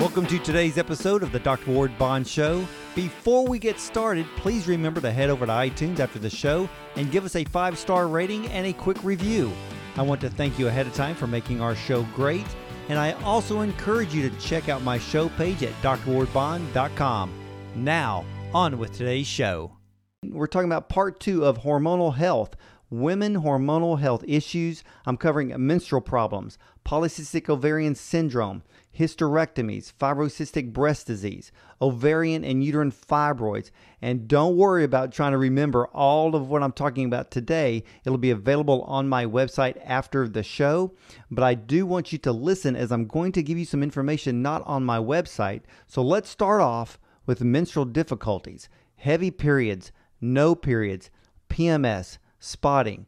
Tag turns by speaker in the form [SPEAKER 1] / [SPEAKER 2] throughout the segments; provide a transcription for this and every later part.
[SPEAKER 1] Welcome to today's episode of the Dr. Ward Bond Show. Before we get started, please remember to head over to iTunes after the show and give us a five star rating and a quick review. I want to thank you ahead of time for making our show great, and I also encourage you to check out my show page at drwardbond.com. Now, on with today's show. We're talking about part two of hormonal health women hormonal health issues. I'm covering menstrual problems, polycystic ovarian syndrome, hysterectomies, fibrocystic breast disease, ovarian and uterine fibroids. And don't worry about trying to remember all of what I'm talking about today. It'll be available on my website after the show. But I do want you to listen as I'm going to give you some information not on my website. So let's start off with menstrual difficulties, heavy periods, no periods, PMS, spotting.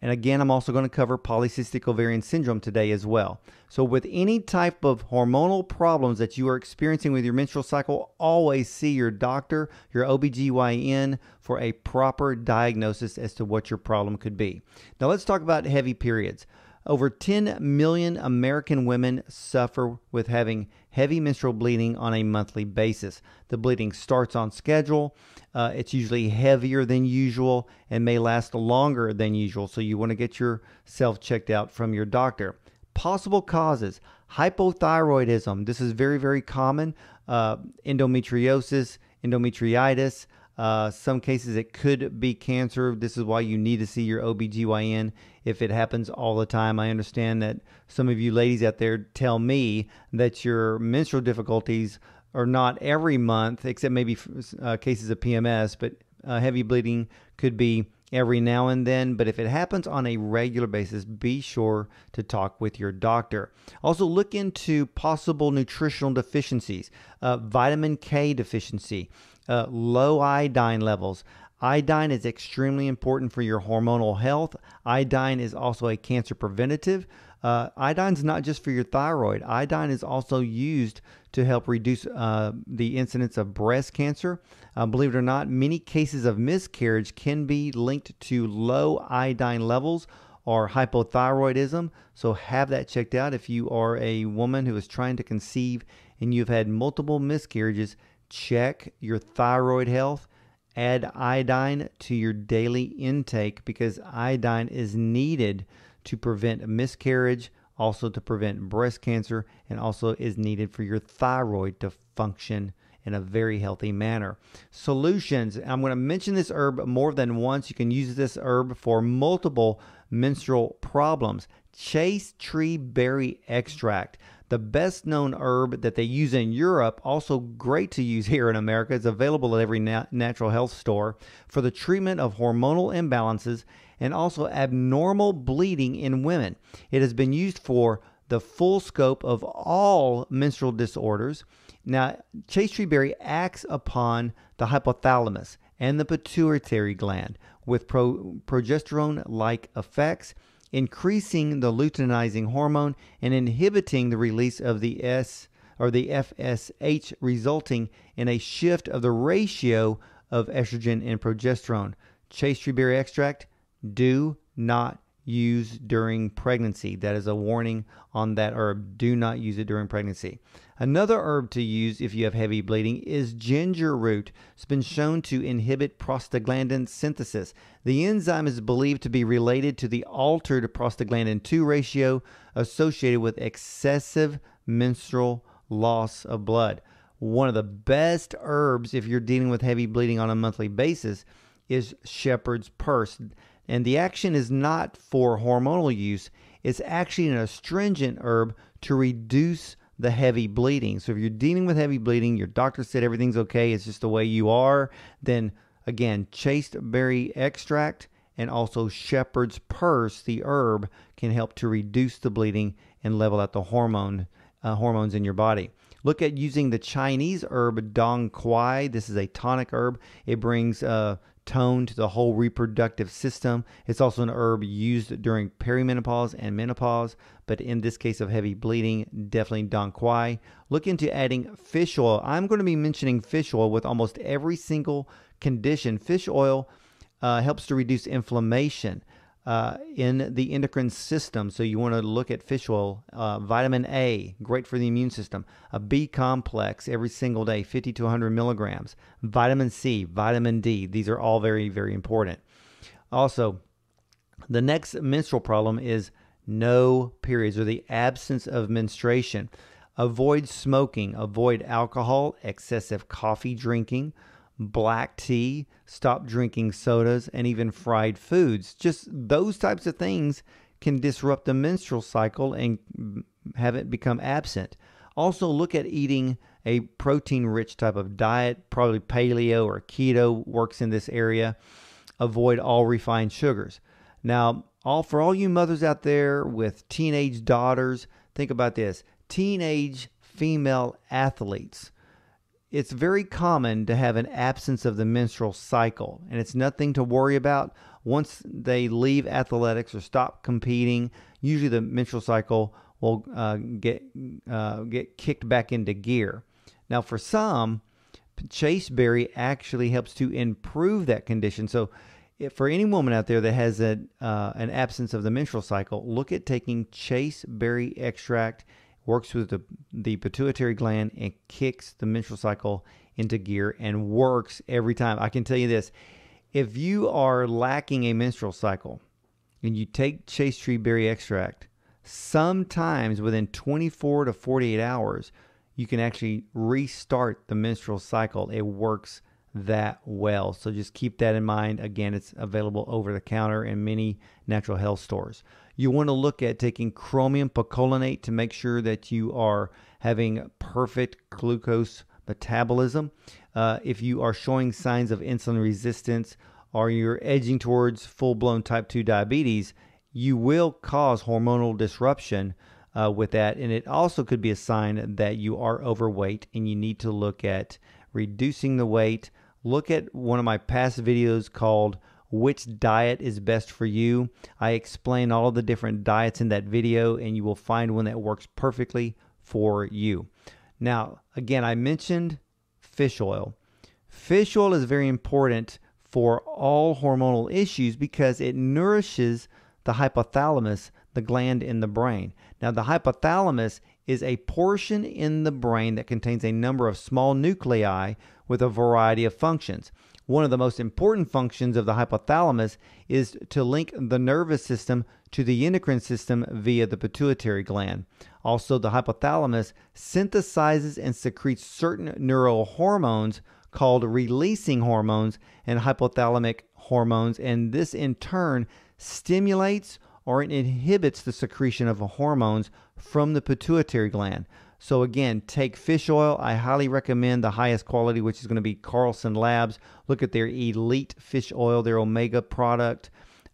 [SPEAKER 1] And again, I'm also going to cover polycystic ovarian syndrome today as well. So, with any type of hormonal problems that you are experiencing with your menstrual cycle, always see your doctor, your OBGYN, for a proper diagnosis as to what your problem could be. Now, let's talk about heavy periods. Over 10 million American women suffer with having heavy menstrual bleeding on a monthly basis. The bleeding starts on schedule. Uh, it's usually heavier than usual and may last longer than usual. So you want to get yourself checked out from your doctor. Possible causes hypothyroidism. This is very, very common. Uh, endometriosis, endometritis, uh, some cases it could be cancer. This is why you need to see your OBGYN if it happens all the time. I understand that some of you ladies out there tell me that your menstrual difficulties are not every month, except maybe uh, cases of PMS, but uh, heavy bleeding could be every now and then. But if it happens on a regular basis, be sure to talk with your doctor. Also, look into possible nutritional deficiencies, uh, vitamin K deficiency uh, low iodine levels. Iodine is extremely important for your hormonal health. Iodine is also a cancer preventative. Uh, iodine is not just for your thyroid. Iodine is also used to help reduce uh, the incidence of breast cancer. Uh, believe it or not, many cases of miscarriage can be linked to low iodine levels or hypothyroidism. So have that checked out if you are a woman who is trying to conceive and you've had multiple miscarriages check your thyroid health. Add iodine to your daily intake because iodine is needed to prevent miscarriage, also to prevent breast cancer, and also is needed for your thyroid to function in a very healthy manner. Solutions I'm going to mention this herb more than once. You can use this herb for multiple menstrual problems. Chaste tree berry extract the best known herb that they use in Europe, also great to use here in America, is available at every natural health store for the treatment of hormonal imbalances and also abnormal bleeding in women. It has been used for the full scope of all menstrual disorders. Now, chaste tree berry acts upon the hypothalamus and the pituitary gland with pro- progesterone like effects increasing the luteinizing hormone and inhibiting the release of the S or the FSH, resulting in a shift of the ratio of estrogen and progesterone. Chaste tree berry extract, do not use during pregnancy. That is a warning on that herb. Do not use it during pregnancy. Another herb to use if you have heavy bleeding is ginger root. It's been shown to inhibit prostaglandin synthesis. The enzyme is believed to be related to the altered prostaglandin 2 ratio associated with excessive menstrual loss of blood. One of the best herbs if you're dealing with heavy bleeding on a monthly basis is shepherd's purse. And the action is not for hormonal use, it's actually an astringent herb to reduce the heavy bleeding. So if you're dealing with heavy bleeding, your doctor said everything's okay, it's just the way you are, then again, chaste berry extract and also shepherd's purse, the herb, can help to reduce the bleeding and level out the hormone uh, hormones in your body. Look at using the Chinese herb Dong Quai. This is a tonic herb. It brings uh, tone to the whole reproductive system. It's also an herb used during perimenopause and menopause, but in this case of heavy bleeding, definitely Dong Quai. Look into adding fish oil. I'm going to be mentioning fish oil with almost every single condition. Fish oil uh, helps to reduce inflammation. Uh, in the endocrine system. So you want to look at fish oil, uh, vitamin A, great for the immune system, a B complex every single day, 50 to 100 milligrams, vitamin C, vitamin D. These are all very, very important. Also, the next menstrual problem is no periods or the absence of menstruation. Avoid smoking, avoid alcohol, excessive coffee drinking, black tea, stop drinking sodas, and even fried foods. Just those types of things can disrupt the menstrual cycle and have it become absent. Also, look at eating a protein rich type of diet, probably paleo or keto works in this area. Avoid all refined sugars. Now, all for all you mothers out there with teenage daughters, think about this. Teenage female athletes it's very common to have an absence of the menstrual cycle, and it's nothing to worry about. Once they leave athletics or stop competing, usually the menstrual cycle will uh, get uh, get kicked back into gear. Now, for some, chasteberry actually helps to improve that condition. So, if, for any woman out there that has a, uh, an absence of the menstrual cycle, look at taking chasteberry extract works with the, the pituitary gland and kicks the menstrual cycle into gear and works every time. I can tell you this if you are lacking a menstrual cycle and you take chaste tree berry extract, sometimes within 24 to 48 hours, you can actually restart the menstrual cycle. It works that well. So just keep that in mind. Again, it's available over the counter in many natural health stores. You want to look at taking chromium picolinate to make sure that you are having perfect glucose metabolism. Uh, if you are showing signs of insulin resistance or you're edging towards full blown type 2 diabetes, you will cause hormonal disruption uh, with that. And it also could be a sign that you are overweight and you need to look at reducing the weight. Look at one of my past videos called which diet is best for you. I explain all the different diets in that video, and you will find one that works perfectly for you. Now, again, I mentioned fish oil. Fish oil is very important for all hormonal issues because it nourishes the hypothalamus, the gland in the brain. Now, the hypothalamus is a portion in the brain that contains a number of small nuclei with a variety of functions. One of the most important functions of the hypothalamus is to link the nervous system to the endocrine system via the pituitary gland. Also, the hypothalamus synthesizes and secretes certain neurohormones called releasing hormones and hypothalamic hormones, and this in turn stimulates or inhibits the secretion of hormones from the pituitary gland. So again, take fish oil. I highly recommend the highest quality, which is going to be Carlson Labs. Look at their elite fish oil, their omega product.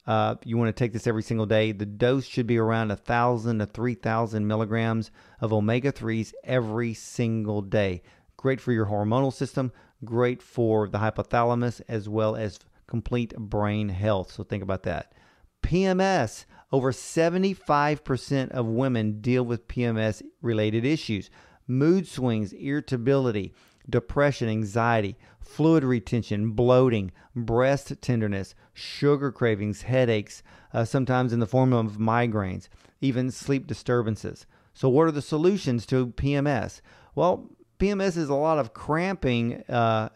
[SPEAKER 1] Uh, you want to take this every single day. The dose should be around a thousand to three thousand milligrams of omega threes every single day. Great for your hormonal system. Great for the hypothalamus as well as complete brain health. So think about that. PMS. Over 75% of women deal with PMS related issues mood swings, irritability, depression, anxiety, fluid retention, bloating, breast tenderness, sugar cravings, headaches, uh, sometimes in the form of migraines, even sleep disturbances. So, what are the solutions to PMS? Well, PMS is a lot of cramping uh,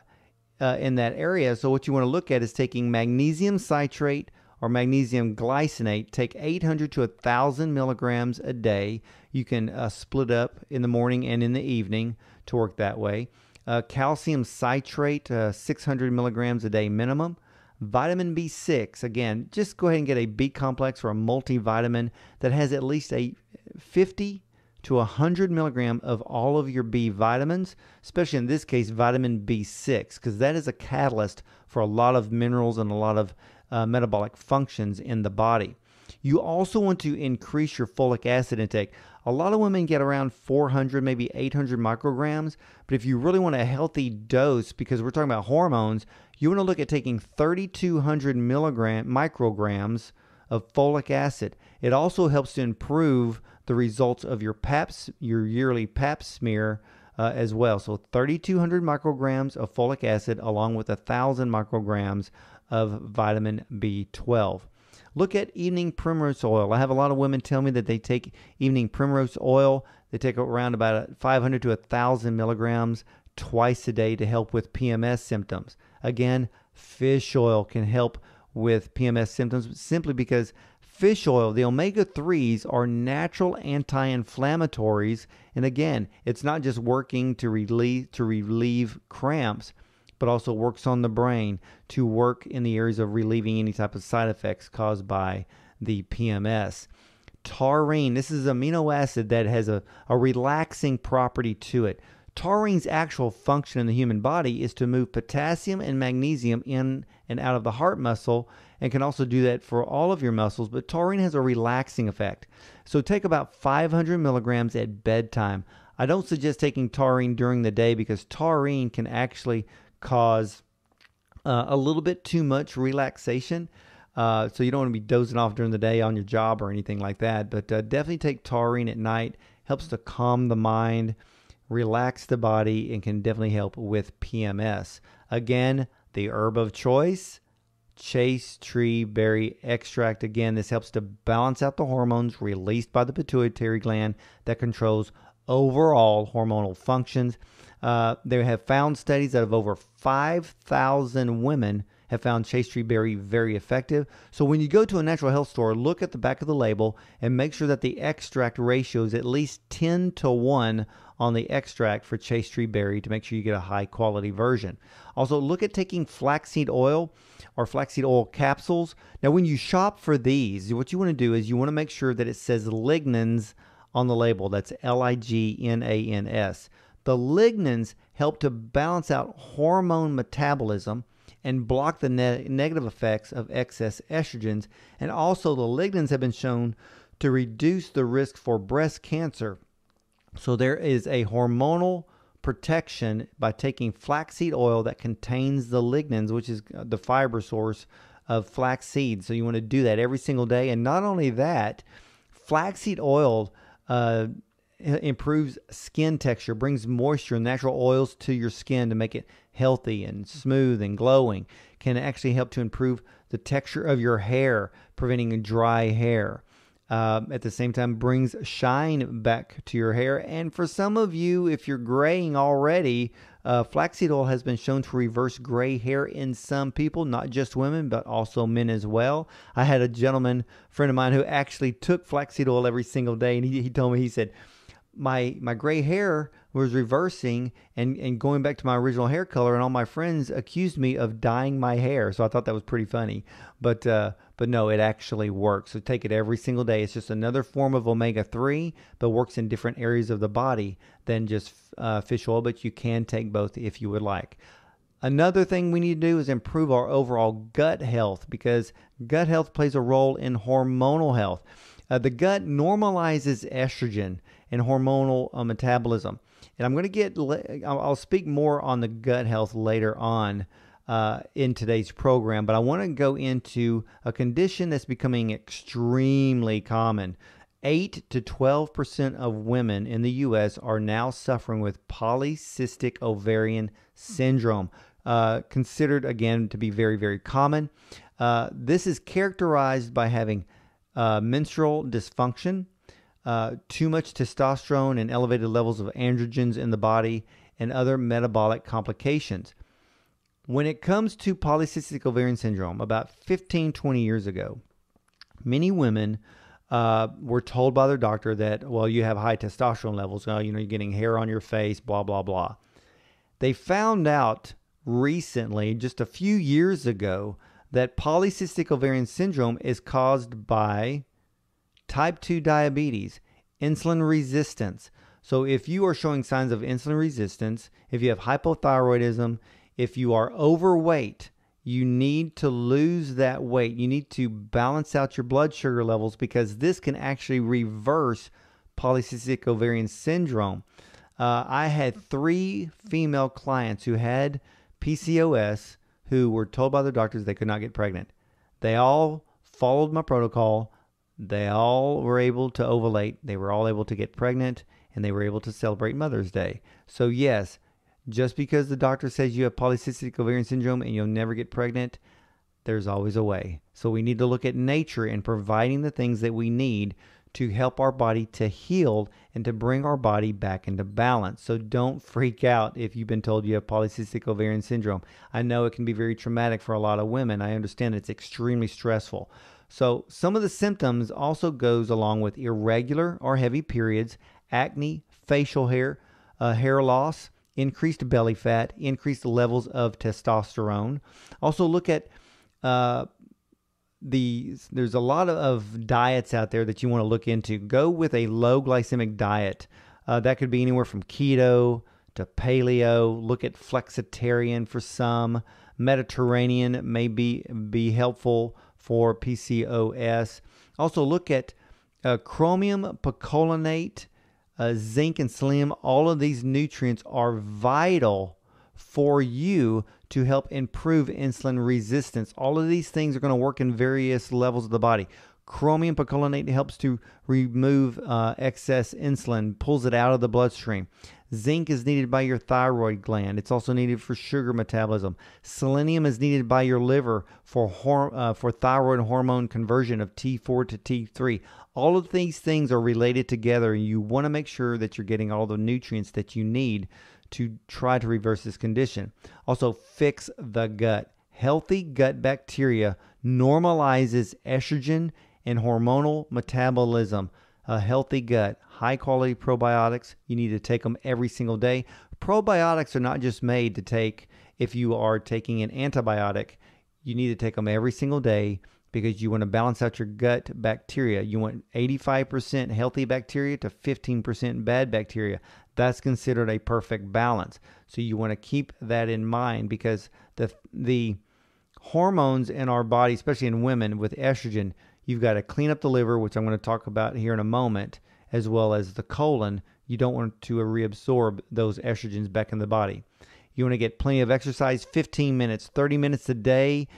[SPEAKER 1] uh, in that area. So, what you want to look at is taking magnesium citrate or magnesium glycinate. Take 800 to 1,000 milligrams a day. You can uh, split up in the morning and in the evening to work that way. Uh, calcium citrate, uh, 600 milligrams a day minimum. Vitamin B6, again, just go ahead and get a B complex or a multivitamin that has at least a 50 to 100 milligram of all of your B vitamins, especially in this case, vitamin B6, because that is a catalyst for a lot of minerals and a lot of uh, metabolic functions in the body. You also want to increase your folic acid intake. A lot of women get around 400, maybe 800 micrograms, but if you really want a healthy dose, because we're talking about hormones, you want to look at taking 3,200 milligram micrograms of folic acid. It also helps to improve the results of your PAPS, your yearly PAP smear uh, as well. So 3,200 micrograms of folic acid along with 1,000 micrograms of vitamin B12. Look at evening primrose oil. I have a lot of women tell me that they take evening primrose oil. They take around about 500 to 1,000 milligrams twice a day to help with PMS symptoms. Again, fish oil can help with PMS symptoms simply because fish oil, the omega 3s, are natural anti inflammatories. And again, it's not just working to relieve, to relieve cramps, but also works on the brain to work in the areas of relieving any type of side effects caused by the PMS. Taurine, this is an amino acid that has a, a relaxing property to it. Taurine's actual function in the human body is to move potassium and magnesium in and out of the heart muscle and can also do that for all of your muscles, but taurine has a relaxing effect. So take about 500 milligrams at bedtime. I don't suggest taking taurine during the day because taurine can actually cause uh, a little bit too much relaxation. Uh, so you don't want to be dozing off during the day on your job or anything like that. But uh, definitely take taurine at night. Helps to calm the mind, relax the body, and can definitely help with PMS. Again, the herb of choice, chaste tree berry extract. Again, this helps to balance out the hormones released by the pituitary gland that controls overall hormonal functions. Uh, they have found studies that of over 5,000 women have found chaste tree berry very effective. So when you go to a natural health store, look at the back of the label and make sure that the extract ratio is at least 10 to 1 on the extract for chaste tree berry to make sure you get a high quality version. Also, look at taking flaxseed oil or flaxseed oil capsules. Now, when you shop for these, what you want to do is you want to make sure that it says lignans on the label. That's L I G N A N S. The lignans help to balance out hormone metabolism and block the ne- negative effects of excess estrogens. And also, the lignans have been shown to reduce the risk for breast cancer. So, there is a hormonal protection by taking flaxseed oil that contains the lignans, which is the fiber source of flaxseed. So, you want to do that every single day. And not only that, flaxseed oil. Uh, improves skin texture, brings moisture and natural oils to your skin to make it healthy and smooth and glowing. Can actually help to improve the texture of your hair, preventing dry hair. Uh, at the same time, brings shine back to your hair. And for some of you, if you're graying already, uh, flaxseed oil has been shown to reverse gray hair in some people, not just women, but also men as well. I had a gentleman friend of mine who actually took flaxseed oil every single day, and he, he told me, he said, my my gray hair was reversing and and going back to my original hair color and all my friends accused me of dyeing my hair. So i thought that was pretty funny. But uh, but no it actually works. So take it every single day. It's just another form of omega-3 but works in different areas of the body than just uh, fish oil but you can take both if you would like. Another thing we need to do is improve our overall gut health because gut health plays a role in hormonal health. Uh, the gut normalizes estrogen and hormonal uh, metabolism. And I'm going to get, I'll speak more on the gut health later on uh, in today's program, but I want to go into a condition that's becoming extremely common. 8 to 12% of women in the U.S. are now suffering with polycystic ovarian syndrome, uh, considered again to be very, very common. Uh, this is characterized by having uh, menstrual dysfunction, uh, too much testosterone and elevated levels of androgens in the body, and other metabolic complications. When it comes to polycystic ovarian syndrome, about 15, 20 years ago, many women uh, were told by their doctor that, well, you have high testosterone levels. Uh, you know, you're getting hair on your face, blah, blah, blah. They found out recently, just a few years ago, that polycystic ovarian syndrome is caused by type 2 diabetes, insulin resistance. So, if you are showing signs of insulin resistance, if you have hypothyroidism, if you are overweight, you need to lose that weight. You need to balance out your blood sugar levels because this can actually reverse polycystic ovarian syndrome. Uh, I had three female clients who had PCOS who were told by their doctors they could not get pregnant. They all followed my protocol. They all were able to ovulate. They were all able to get pregnant and they were able to celebrate Mother's Day. So, yes, just because the doctor says you have polycystic ovarian syndrome and you'll never get pregnant, there's always a way. So we need to look at nature and providing the things that we need to help our body to heal and to bring our body back into balance. So don't freak out if you've been told you have polycystic ovarian syndrome. I know it can be very traumatic for a lot of women. I understand it's extremely stressful. So some of the symptoms also goes along with irregular or heavy periods, acne, facial hair, uh, hair loss, increased belly fat, increased levels of testosterone. Also look at uh, the there's a lot of diets out there that you want to look into. Go with a low glycemic diet. Uh, that could be anywhere from keto to paleo. Look at flexitarian for some. Mediterranean may be, be helpful for PCOS. Also, look at uh, chromium picolinate, uh, zinc, and selenium. All of these nutrients are vital for you to help improve insulin resistance. All of these things are going to work in various levels of the body. Chromium picolinate helps to remove uh, excess insulin, pulls it out of the bloodstream. Zinc is needed by your thyroid gland. It's also needed for sugar metabolism. Selenium is needed by your liver for uh, for thyroid hormone conversion of T4 to T3. All of these things are related together, and you want to make sure that you're getting all the nutrients that you need to try to reverse this condition. Also, fix the gut. Healthy gut bacteria normalizes estrogen and hormonal metabolism. A healthy gut, high quality probiotics, you need to take them every single day. Probiotics are not just made to take if you are taking an antibiotic, you need to take them every single day because you want to balance out your gut bacteria. You want 85% healthy bacteria to 15% bad bacteria. That's considered a perfect balance. So you want to keep that in mind because the the hormones in our body, especially in women with estrogen, you've got to clean up the liver, which I'm going to talk about here in a moment, as well as the colon. You don't want to reabsorb those estrogens back in the body. You want to get plenty of exercise, 15 minutes, 30 minutes a day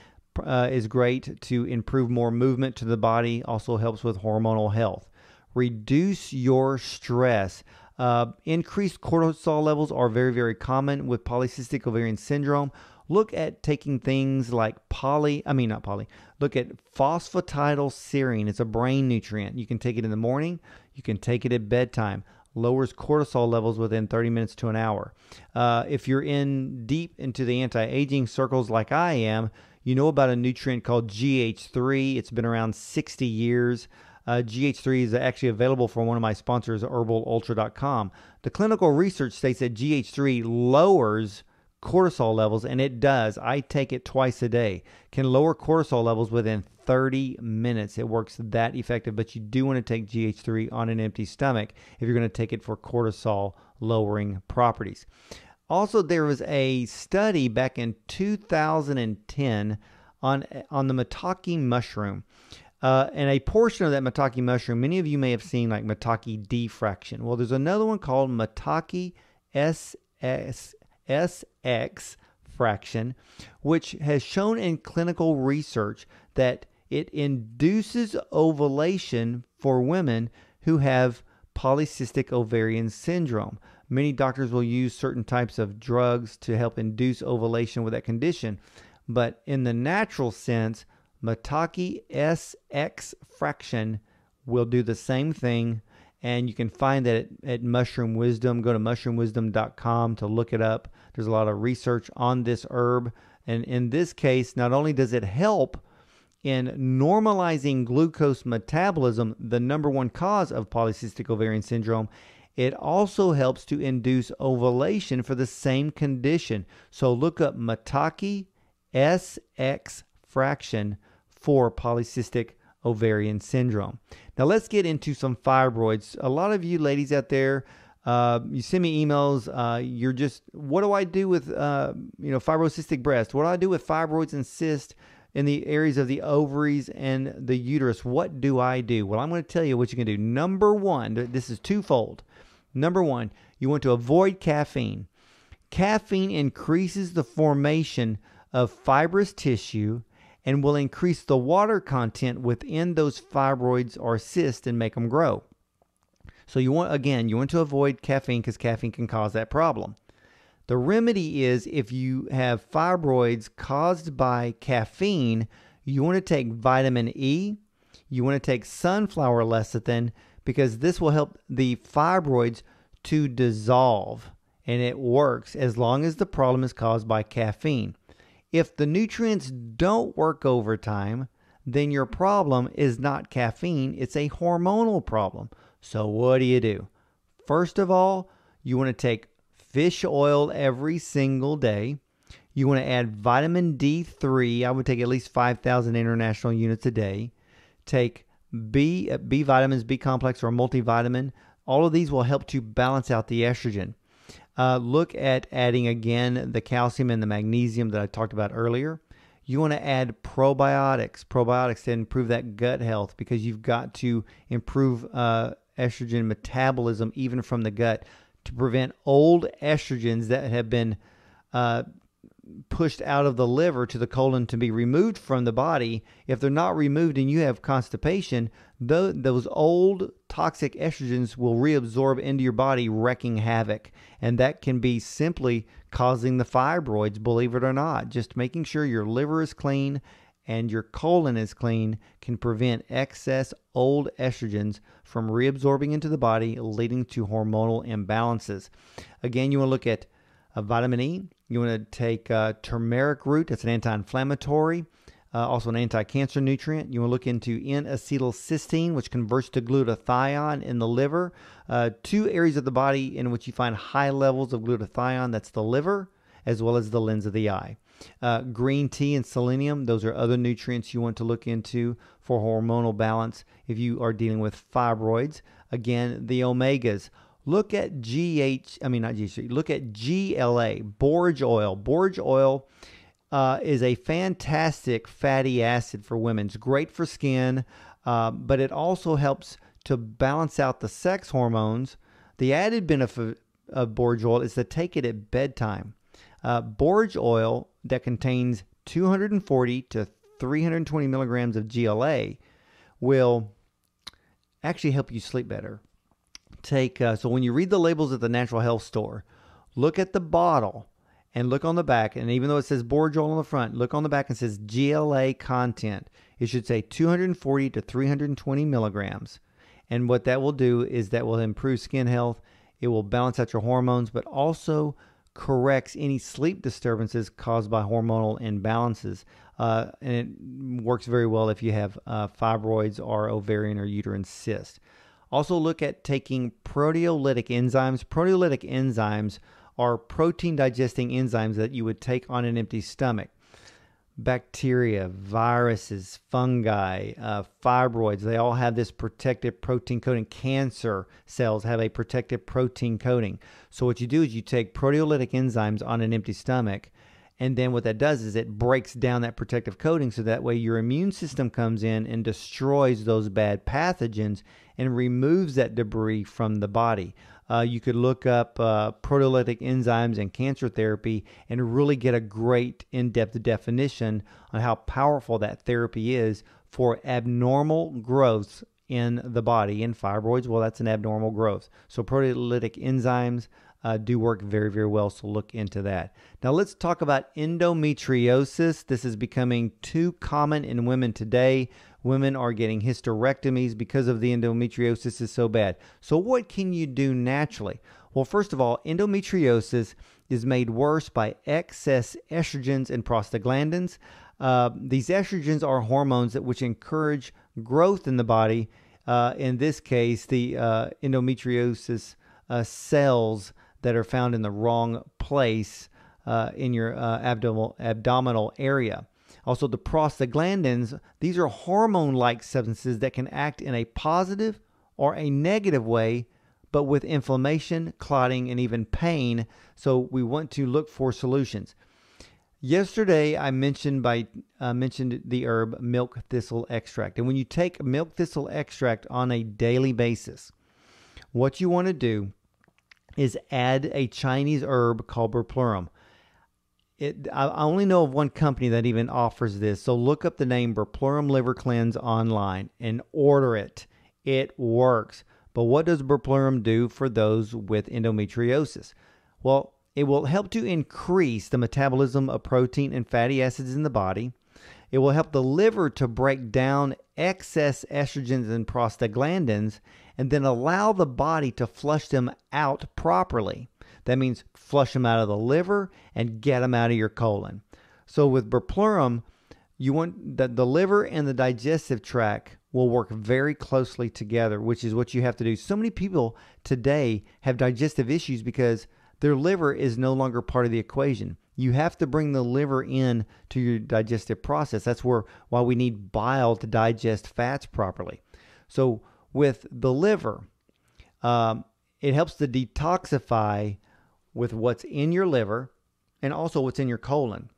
[SPEAKER 1] uh, is great to improve more movement to the body, also helps with hormonal health. Reduce your stress. Uh, increased cortisol levels are very, very common with polycystic ovarian syndrome. Look at taking things like poly, I mean, not poly, look at phosphatidylserine. It's a brain nutrient. You can take it in the morning, you can take it at bedtime. Lowers cortisol levels within 30 minutes to an hour. Uh, if you're in deep into the anti aging circles like I am, you know about a nutrient called GH3. It's been around 60 years. Uh, GH3 is actually available from one of my sponsors, herbalultra.com. The clinical research states that GH3 lowers cortisol levels, and it does. I take it twice a day. Can lower cortisol levels within 30 minutes. It works that effective, but you do want to take GH3 on an empty stomach if you're going to take it for cortisol lowering properties. Also, there was a study back in 2010 on on the maitake mushroom. Uh, and a portion of that maitake mushroom, many of you may have seen like maitake D fraction. Well, there's another one called maitake SS, SX fraction, which has shown in clinical research that it induces ovulation for women who have polycystic ovarian syndrome. Many doctors will use certain types of drugs to help induce ovulation with that condition. But in the natural sense, Maitake SX fraction will do the same thing. And you can find that at, at Mushroom Wisdom. Go to mushroomwisdom.com to look it up. There's a lot of research on this herb. And in this case, not only does it help in normalizing glucose metabolism, the number one cause of polycystic ovarian syndrome, it also helps to induce ovulation for the same condition. So look up Maitake SX fraction for polycystic ovarian syndrome. Now let's get into some fibroids. A lot of you ladies out there, uh, you send me emails. Uh, you're just, what do I do with, uh, you know, fibrocystic breast? What do I do with fibroids and cysts in the areas of the ovaries and the uterus? What do I do? Well, I'm going to tell you what you can do. Number one, this is twofold. Number one, you want to avoid caffeine. Caffeine increases the formation of fibrous tissue and will increase the water content within those fibroids or cysts and make them grow. So you want again, you want to avoid caffeine because caffeine can cause that problem. The remedy is if you have fibroids caused by caffeine, You want to take vitamin E. You want to take sunflower lecithin because this will help the fibroids to dissolve and it works as long as the problem is caused by caffeine. If the nutrients don't work over time, then your problem is not caffeine, it's a hormonal problem. So, what do you do? First of all, you want to take fish oil every single day. You want to add vitamin D3. I would take at least 5,000 international units a day. Take B, uh, B vitamins, B complex, or multivitamin. All of these will help to balance out the estrogen. Uh, look at adding again the calcium and the magnesium that I talked about earlier. You want to add probiotics, probiotics to improve that gut health because you've got to improve uh, estrogen metabolism even from the gut to prevent old estrogens that have been uh, pushed out of the liver to the colon to be removed from the body. If they're not removed and you have constipation, those old toxic estrogens will reabsorb into your body, wrecking havoc. And that can be simply causing the fibroids, believe it or not. Just making sure your liver is clean and your colon is clean can prevent excess old estrogens from reabsorbing into the body, leading to hormonal imbalances. Again, you want to look at uh, vitamin E. You want to take uh, turmeric root, that's an anti inflammatory. Uh, also an anti-cancer nutrient. You want to look into N-acetylcysteine, which converts to glutathione in the liver. Uh, two areas of the body in which you find high levels of glutathione. That's the liver as well as the lens of the eye. Uh, green tea and selenium, those are other nutrients you want to look into for hormonal balance if you are dealing with fibroids. Again, the omegas. Look at GH, I mean, not GH, look at GLA, borage oil. Borage oil uh, is a fantastic fatty acid for women. It's great for skin, uh, but it also helps to balance out the sex hormones. The added benefit of borage oil is to take it at bedtime. Uh, borage oil that contains 240 to 320 milligrams of GLA will actually help you sleep better. Take uh, so when you read the labels at the natural health store, look at the bottle and look on the back. And even though it says borage oil on the front, look on the back and says GLA content. It should say 240 to 320 milligrams. And what that will do is that will improve skin health. It will balance out your hormones, but also corrects any sleep disturbances caused by hormonal imbalances. Uh, and it works very well if you have uh, fibroids or ovarian or uterine cysts. Also, look at taking proteolytic enzymes. Proteolytic enzymes are protein digesting enzymes that you would take on an empty stomach bacteria, viruses, fungi, uh, fibroids, they all have this protective protein coating. Cancer cells have a protective protein coating. So, what you do is you take proteolytic enzymes on an empty stomach, and then what that does is it breaks down that protective coating so that way your immune system comes in and destroys those bad pathogens and removes that debris from the body. Uh, you could look up uh, proteolytic enzymes and cancer therapy and really get a great in depth definition on how powerful that therapy is for abnormal growths in the body. In fibroids, well, that's an abnormal growth. So, proteolytic enzymes. Uh, do work very, very well. So look into that. Now, let's talk about endometriosis. This is becoming too common in women today. Women are getting hysterectomies because of the endometriosis is so bad. So, what can you do naturally? Well, first of all, endometriosis is made worse by excess estrogens and prostaglandins. Uh, these estrogens are hormones that which encourage growth in the body. Uh, in this case, the uh, endometriosis uh, cells that are found in the wrong place uh, in your uh, abdominal abdominal area. Also, the prostaglandins, these are hormone like substances that can act in a positive or a negative way, but with inflammation, clotting, and even pain. So, we want to look for solutions. Yesterday, I mentioned by uh, mentioned the herb milk thistle extract, and when you take milk thistle extract on a daily basis, what you want to do is add a Chinese herb called bupleurum it, I only know of one company that even offers this. So look up the name Bupleurum Liver Cleanse online and order it. It works. But what does Bupleurum do for those with endometriosis? Well, it will help to increase the metabolism of protein and fatty acids in the body. It will help the liver to break down excess estrogens and prostaglandins and then allow the body to flush them out properly. That means flush them out of the liver and get them out of your colon. So with bupleurum, you want that the liver and the digestive tract will work very closely together, which is what you have to do. So many people today have digestive issues because their liver is no longer part of the equation. You have to bring the liver in to your digestive process. That's where why we need bile to digest fats properly. So with the liver, um, it helps to detoxify with what's in your liver and also what's in your colon.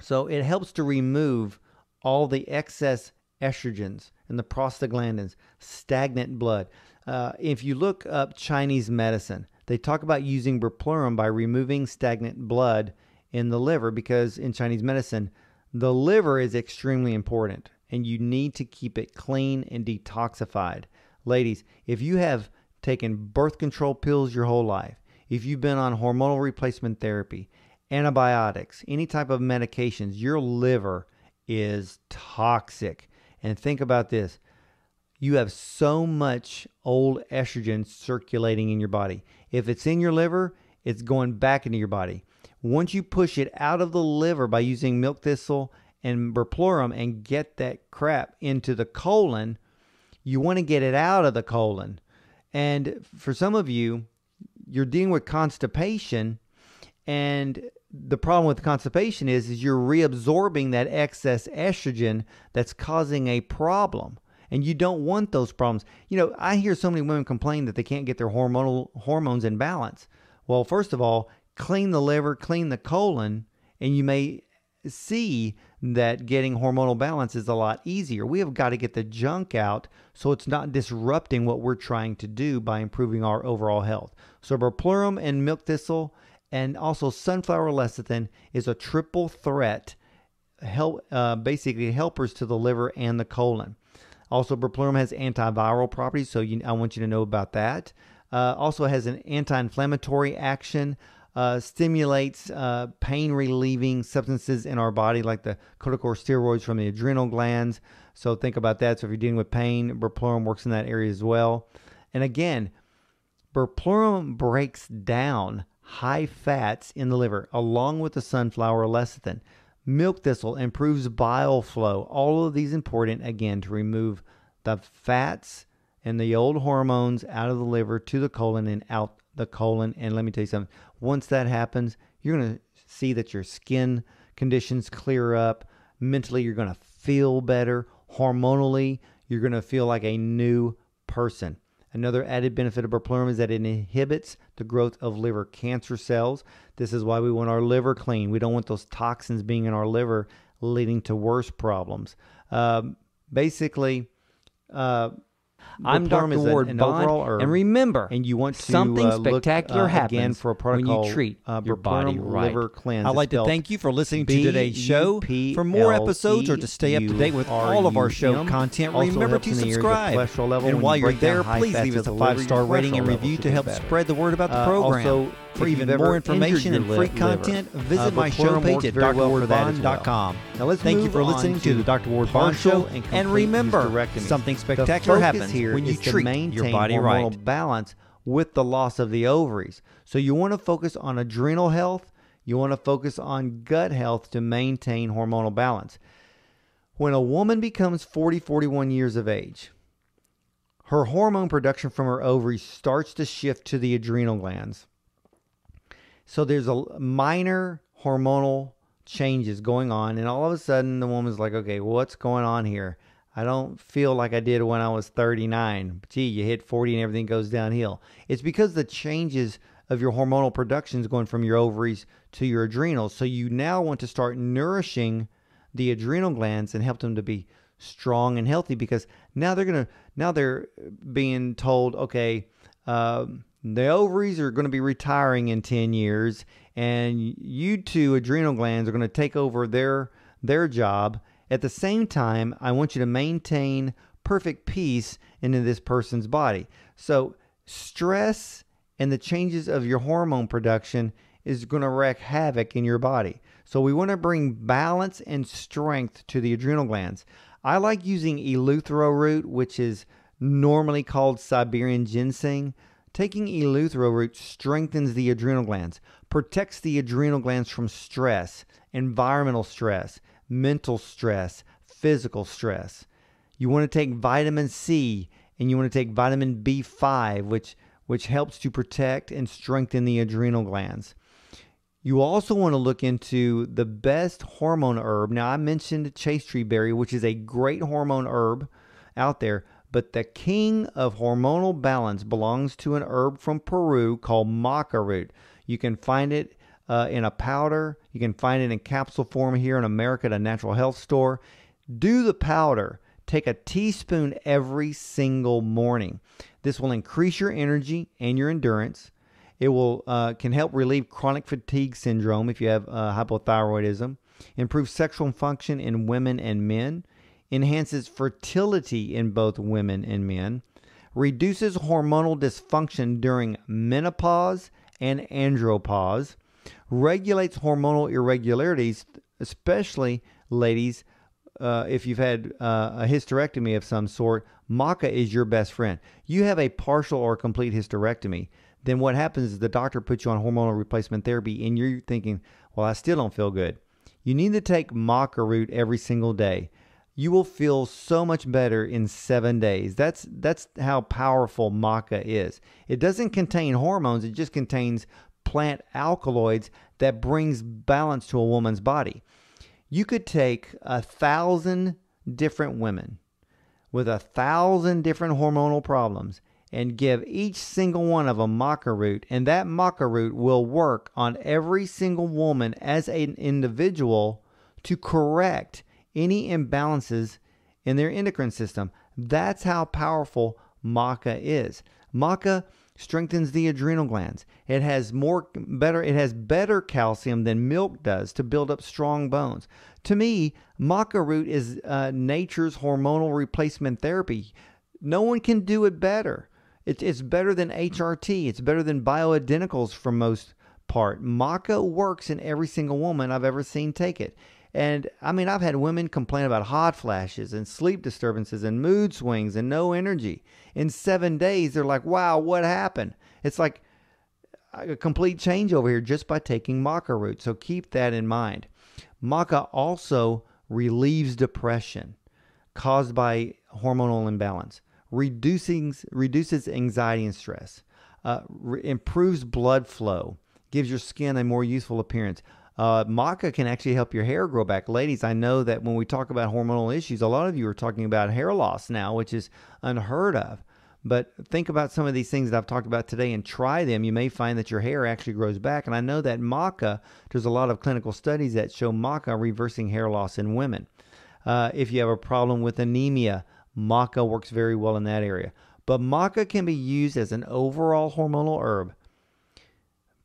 [SPEAKER 1] So it helps to remove all the excess estrogens and the prostaglandins, stagnant blood. Uh, if you look up Chinese medicine, they talk about using bupleurum by removing stagnant blood in the liver because in Chinese medicine, the liver is extremely important and you need to keep it clean and detoxified. Ladies, if you have taken birth control pills your whole life, if you've been on hormonal replacement therapy, antibiotics, any type of medications, your liver is toxic. And think about this you have so much old estrogen circulating in your body. If it's in your liver, it's going back into your body. Once you push it out of the liver by using milk thistle and bupleurum and get that crap into the colon, you want to get it out of the colon. And for some of you, you're dealing with constipation and the problem with constipation is is you're reabsorbing that excess estrogen that's causing a problem and you don't want those problems. You know i hear so many women complain that they can't get their hormonal hormones in balance. Well first of all clean the liver clean the colon and you may see that getting hormonal balance is a lot easier. We have got to get the junk out so it's not disrupting what we're trying to do by improving our overall health. So, bupleurum and milk thistle and also sunflower lecithin is a triple threat help uh, basically helpers to the liver and the colon. Also, bupleurum has antiviral properties, so you, I want you to know about that. Uh, also has an anti-inflammatory action uh, stimulates uh, pain relieving substances in our body, like the corticosteroids from the adrenal glands. So think about that. So if you're dealing with pain, bupleurum works in that area as well. And again, bupleurum breaks down high fats in the liver along with the sunflower lecithin. Milk thistle improves bile flow. All of these important again to remove the fats and the old hormones out of the liver to the colon and out the colon. And let me tell you something once that happens, you're going to see that your skin conditions clear up. Mentally, you're going to feel better. Hormonally, you're going to feel like a new person. Another added benefit of bupleurum is that it inhibits the growth of liver cancer cells. This is why we want our liver clean. We don't want those toxins being in our liver leading to worse problems. Um, basically, uh,
[SPEAKER 2] I'm Dr. Ward an, Bond, herb, and remember,
[SPEAKER 1] and you want to
[SPEAKER 2] something
[SPEAKER 1] uh,
[SPEAKER 2] spectacular
[SPEAKER 1] uh,
[SPEAKER 2] happens
[SPEAKER 1] for a protocol
[SPEAKER 2] when you treat
[SPEAKER 1] uh,
[SPEAKER 2] your body right.
[SPEAKER 1] liver cleanse.
[SPEAKER 2] I'd like to thank you for listening to today's show. For more episodes or to stay up to date with all of our show content, remember to subscribe. And while you're there, please leave us a five star rating and review to help spread the word about the program. For even more information and free content, visit my show page at drwardbond.com.
[SPEAKER 1] Now let's
[SPEAKER 2] Thank you for listening to the Dr. Ward Bond Show. And remember, something spectacular happens
[SPEAKER 1] here
[SPEAKER 2] when you treat
[SPEAKER 1] maintain
[SPEAKER 2] your body right.
[SPEAKER 1] balance with the loss of the ovaries. So you want to focus on adrenal health. You want to focus on gut health to maintain hormonal balance. When a woman becomes 40, 41 years of age, her hormone production from her ovaries starts to shift to the adrenal glands. So there's a minor hormonal changes going on, and all of a sudden the woman's like, okay, what's going on here? I don't feel like I did when I was 39. Gee, you hit 40 and everything goes downhill. It's because the changes of your hormonal production is going from your ovaries to your adrenals. So you now want to start nourishing the adrenal glands and help them to be strong and healthy because now they're gonna now they're being told, okay, um, the ovaries are going to be retiring in 10 years and you two adrenal glands are going to take over their their job at the same time i want you to maintain perfect peace into this person's body so stress and the changes of your hormone production is going to wreak havoc in your body So we want to bring balance and strength to the adrenal glands. I like using eleuthero root, which is normally called Siberian ginseng. Taking eleuthero root strengthens the adrenal glands, protects the adrenal glands from stress, environmental stress, mental stress, physical stress. You want to take vitamin C and you want to take vitamin B5, which which helps to protect and strengthen the adrenal glands. You also want to look into the best hormone herb. Now, I mentioned chaste tree berry, which is a great hormone herb out there, but the king of hormonal balance belongs to an herb from Peru called maca root. You can find it uh, in a powder, you can find it in capsule form here in America at a natural health store. Do the powder. Take a teaspoon every single morning. This will increase your energy and your endurance. It will uh, can help relieve chronic fatigue syndrome if you have uh, hypothyroidism, improve sexual function in women and men, enhances fertility in both women and men, reduces hormonal dysfunction during menopause and andropause, regulates hormonal irregularities, especially ladies. Uh, if you've had uh, a hysterectomy of some sort, maca is your best friend. You have a partial or complete hysterectomy, then what happens is the doctor puts you on hormonal replacement therapy, and you're thinking, well, I still don't feel good. You need to take maca root every single day you will feel so much better in seven days. That's that's how powerful maca is. It doesn't contain hormones; it just contains plant alkaloids that brings balance to a woman's body. You could take a thousand different women with a thousand different hormonal problems and give each single one of them maca root, and that maca root will work on every single woman as an individual to correct any imbalances in their endocrine system. That's how powerful maca is. Maca strengthens the adrenal glands. It has more better it has better calcium than milk does to build up strong bones. To me, maca root is uh, nature's hormonal replacement therapy. No one can do it better. It, it's better than HRT. It's better than bioidenticals for most part. Maca works in every single woman I've ever seen take it. And I mean, I've had women complain about hot flashes and sleep disturbances and mood swings and no energy. In seven days, they're like, wow, what happened? It's like a complete change over here just by taking maca root. So keep that in mind. Maca also relieves depression caused by hormonal imbalance, reducing, reduces anxiety and stress, uh, re- improves blood flow, gives your skin a more youthful appearance uh, maca can actually help your hair grow back. Ladies, I know that when we talk about hormonal issues, a lot of you are talking about hair loss now, which is unheard of. But think about some of these things that I've talked about today and try them. You may find that your hair actually grows back. And I know that maca, there's a lot of clinical studies that show maca reversing hair loss in women. Uh, if you have a problem with anemia, maca works very well in that area. But maca can be used as an overall hormonal herb.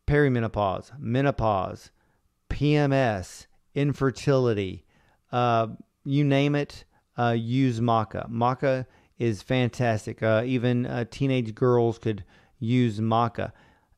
[SPEAKER 1] Perimenopause, menopause, PMS, infertility, uh, you name it, uh, use maca. Maca is fantastic. Uh, even uh, teenage girls could use maca.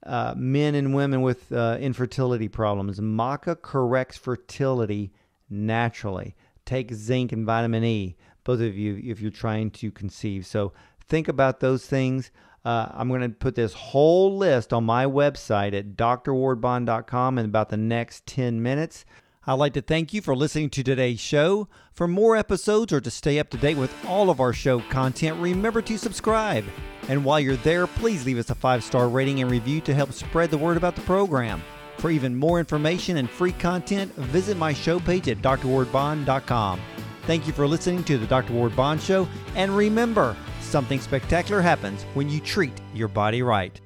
[SPEAKER 1] Uh, men and women with uh, infertility problems, maca corrects fertility naturally. Take zinc and vitamin E, both of you, if you're trying to conceive. So think about those things. Uh, I'm going to put this whole list on my website at drwardbond.com in about the next 10 minutes. I'd like to thank you for listening to today's show. For more episodes or to stay up to date with all of our show content, remember to subscribe. And while you're there, please leave us a five star rating and review to help spread the word about the program. For even more information and free content, visit my show page at drwardbond.com. Thank you for listening to the Dr. Ward Bond Show, and remember, Something spectacular happens when you treat your body right.